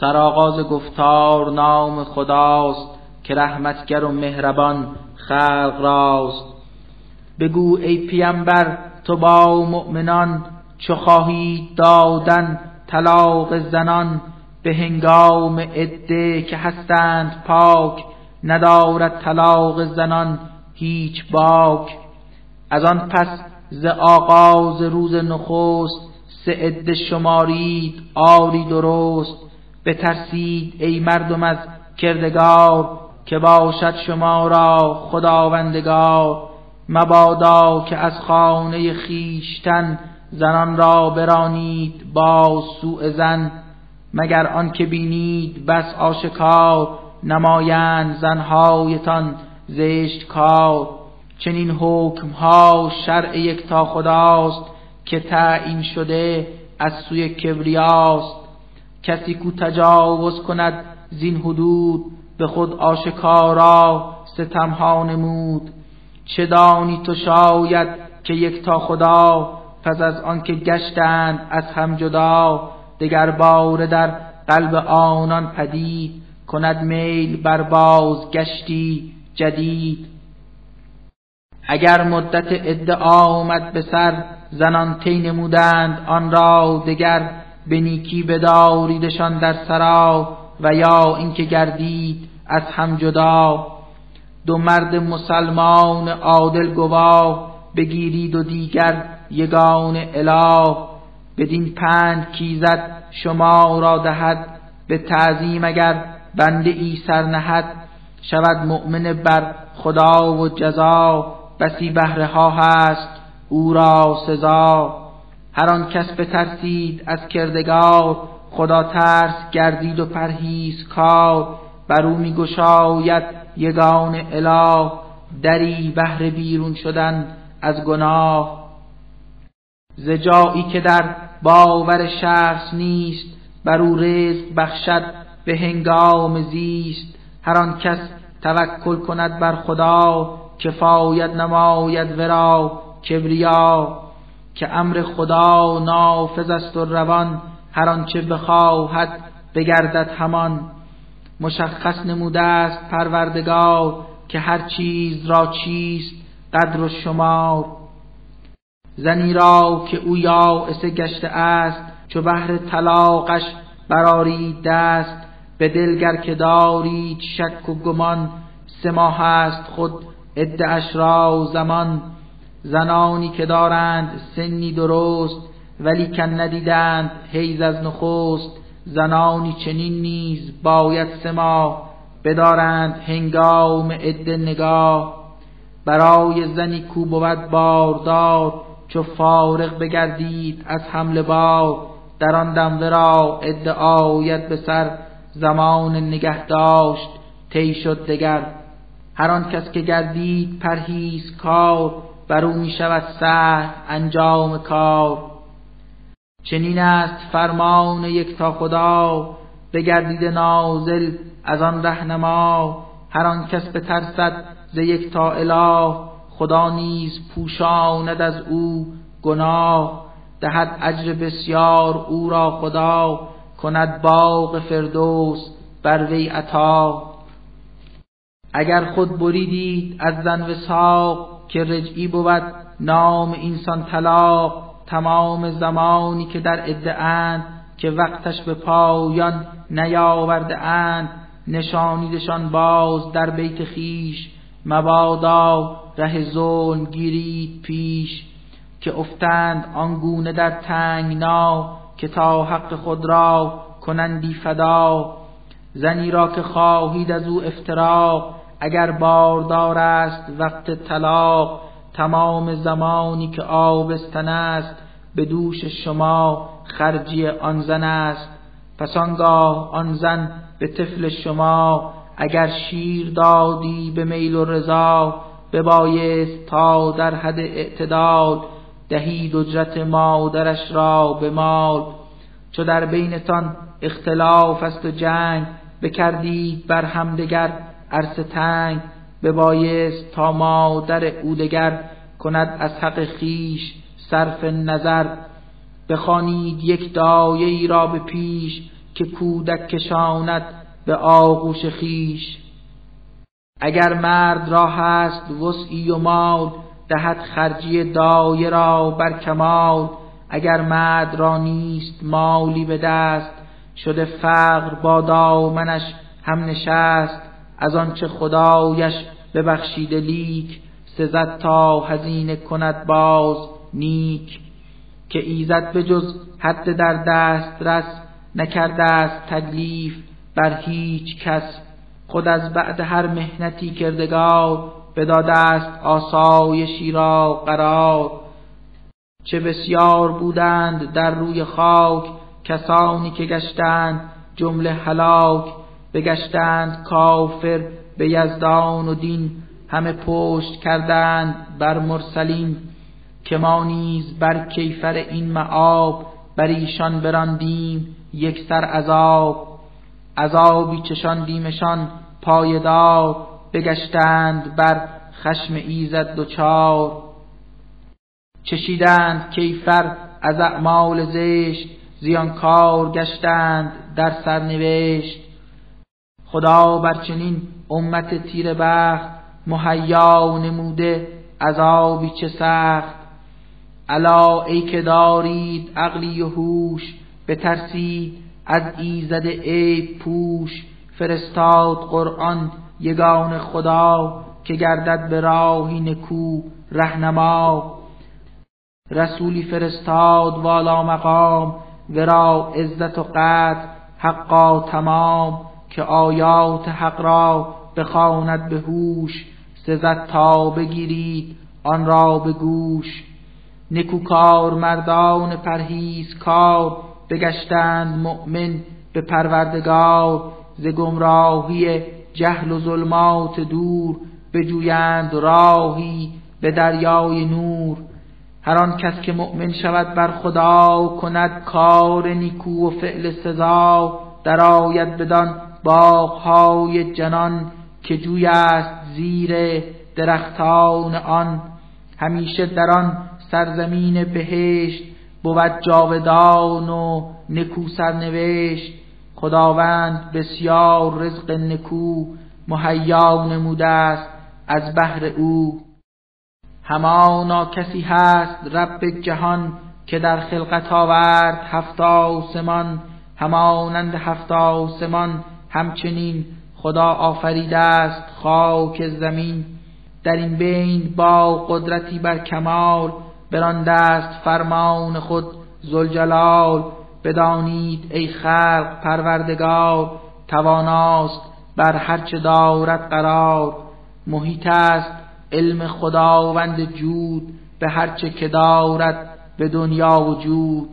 سرآغاز گفتار نام خداست که رحمتگر و مهربان خلق راست. بگو ای پیمبر تو با مؤمنان چو خواهید دادن طلاق زنان به هنگام عده که هستند پاک ندارد طلاق زنان هیچ باک. از آن پس ز آغاز روز نخست سه عده شمارید آری درست. بترسید ای مردم از کردگار که باشد شما را خداوندگار مبادا که از خانه خیشتن زنان را برانید با سوء زن مگر آن که بینید بس آشکار نمایند زنهایتان زشت کار چنین حکم ها شرع یکتا خداست که تعیین شده از سوی کبریاست. کسی کو تجاوز کند زین حدود به خود آشکارا ستمها نمود. چه دانی تو شاید که یکتا خدا پس از آنکه گشتند از هم جدا دگر باره در قلب آنان پدید. کند میل بر باز گشتی جدید. اگر مدت ادعا آمد به سر زنان تی نمودند آن را دگر به نیکی بداریدشان در سرا و یا اینکه گردید از هم جدا. دو مرد مسلمان عادل گواه بگیرید و دیگر یگان اله. بدین پند کیزد شما را دهد به تعظیم اگر بنده ای سر نهد. شود مؤمن بر خدا و جزا بسی بهره ها هست او را سزا. هر آن کس بترسید از کردگار خدا ترس گردید و پرهیز کار بر او می گشاید یگان اله دری بهر بیرون شدن از گناه. ز جایی که در باور شخص نیست بر او رزق بخشد به هنگام زیست. هر آن کس توکل کند بر خدا کفایت نماید ورا کبریا. که امر خدا نافذ است و روان هر آنچه بخواهد بگردد همان. مشخص نموده است پروردگار که هر چیز را چیست قدر و شمار. زنی را که او یائسه گشته است چو بهر طلاقش برارید دست به دلگر که دارید شک و گمان سه ماه است خود ادعش را زمان. زنانی که دارند سنی درست ولی کن ندیدند حیز از نخست. زنانی چنین نیز باید سه ماه بدارند هنگام عده نگاه. برای زنی کو بود باردار چو فارغ بگردید از حمل بار. در آن دم ورا ادعایت به سر زمان نگه داشت طی شد دگر. هر آن کس که گردید پرهیز کار بر او می شود انجام کار. چنین است فرمان یکتا خدا بگردید نازل از آن رهنما هر آن کس بترسد ز یکتا اله خدا نیز پوشاند از او گناه. دهد اجر بسیار او را خدا کند باغ فردوس بر وی عطا. اگر خود بریدید از زن وساق که رجعی بود نام اینسان طلاق تمام زمانی که در عده اند که وقتش به پایان نیاورده اند. نشانیدشان باز در بیت خیش مبادا ره ظلم گیرید پیش که افتند آنگونه در تنگنا که تا حق خود را کنندی فدا. زنی را که خواهید از او افتراق اگر باردار است وقت طلاق تمام زمانی که آبستن است به دوش شما خرجی آن زن است. پس آنگاه آن زن به طفل شما اگر شیر دادی به میل و رضا ببایست تا در حد اعتدال دهید اجرت مادرش را به مال. چو در بینتان اختلاف است و جنگ بکردید بر همدگر عرصه تنگ ببایست تا مادر او دگر کند از حق خیش صرف نظر. بخوانید یک دایه ای را به پیش که کودک کشاند به آغوش خیش اگر مرد را هست وسعی و مال دهد خرجی دایه را بر کمال. اگر مرد را نیست مالی به دست شده فقر با دامنش هم نشست. از آنچه خدایش ببخشیده لیک سزد تا هزینه کند باز نیک. که ایزد به جز حد در دست رس نکرده است تکلیف بر هیچ کس. خود از بعد هر مهنتی کردگار بداده است آسایشی را قرار. چه بسیار بودند در روی خاک کسانی که گشتند جمله هلاک. بگشتند کافر به یزدان و دین همه پشت کردند بر مرسلین که ما نیز بر کیفر این معاب بر ایشان براندیم یک سر عذاب. عذابی چشاندیمشان پایدار بگشتند بر خشم ایزد دوچار. چشیدند کیفر از اعمال زشت زیانکار گشتند در سرنوشت. خدا بر چنین امت تیر بخت مهیا نموده عذابی چه سخت. الا ای که دارید عقلی و هوش بترسید از ایزد عیب پوش. فرستاد قرآن یگان خدا که گردد به راهی نکو رهنما. رسولی فرستاد والا مقام ورا عزت و قدر حقا تمام. که آیات حق را بخواند به هوش سزد تا بگیرید آن را به گوش. نکوکار مردان پرهیز کار بگشتند مؤمن به پروردگار ز گمراهی جهل و ظلمات دور بجویند راهی به دریای نور. هر آن کس که مؤمن شود بر خدا کند کار نیکو و فعل سزا درآید بدان باغهای جنان که جوی است زیر درختان آن. همیشه در آن سرزمین بهشت بود جاودان و نکو سرنوشت. خداوند بسیار رزق نکو مهیا نموده است از بهر او. همانا کسی هست رب جهان که در خلقت آورد هفت آسمان همانند هفت آسمان همچنین خدا آفریده است خاک زمین. در این بین با قدرتی بر کمال برانده است فرمان خود زلجلال بدانید ای خلق پروردگار تواناست بر هرچه دارد قرار. محیط است علم خداوند جود به هرچه که دارد به دنیا وجود.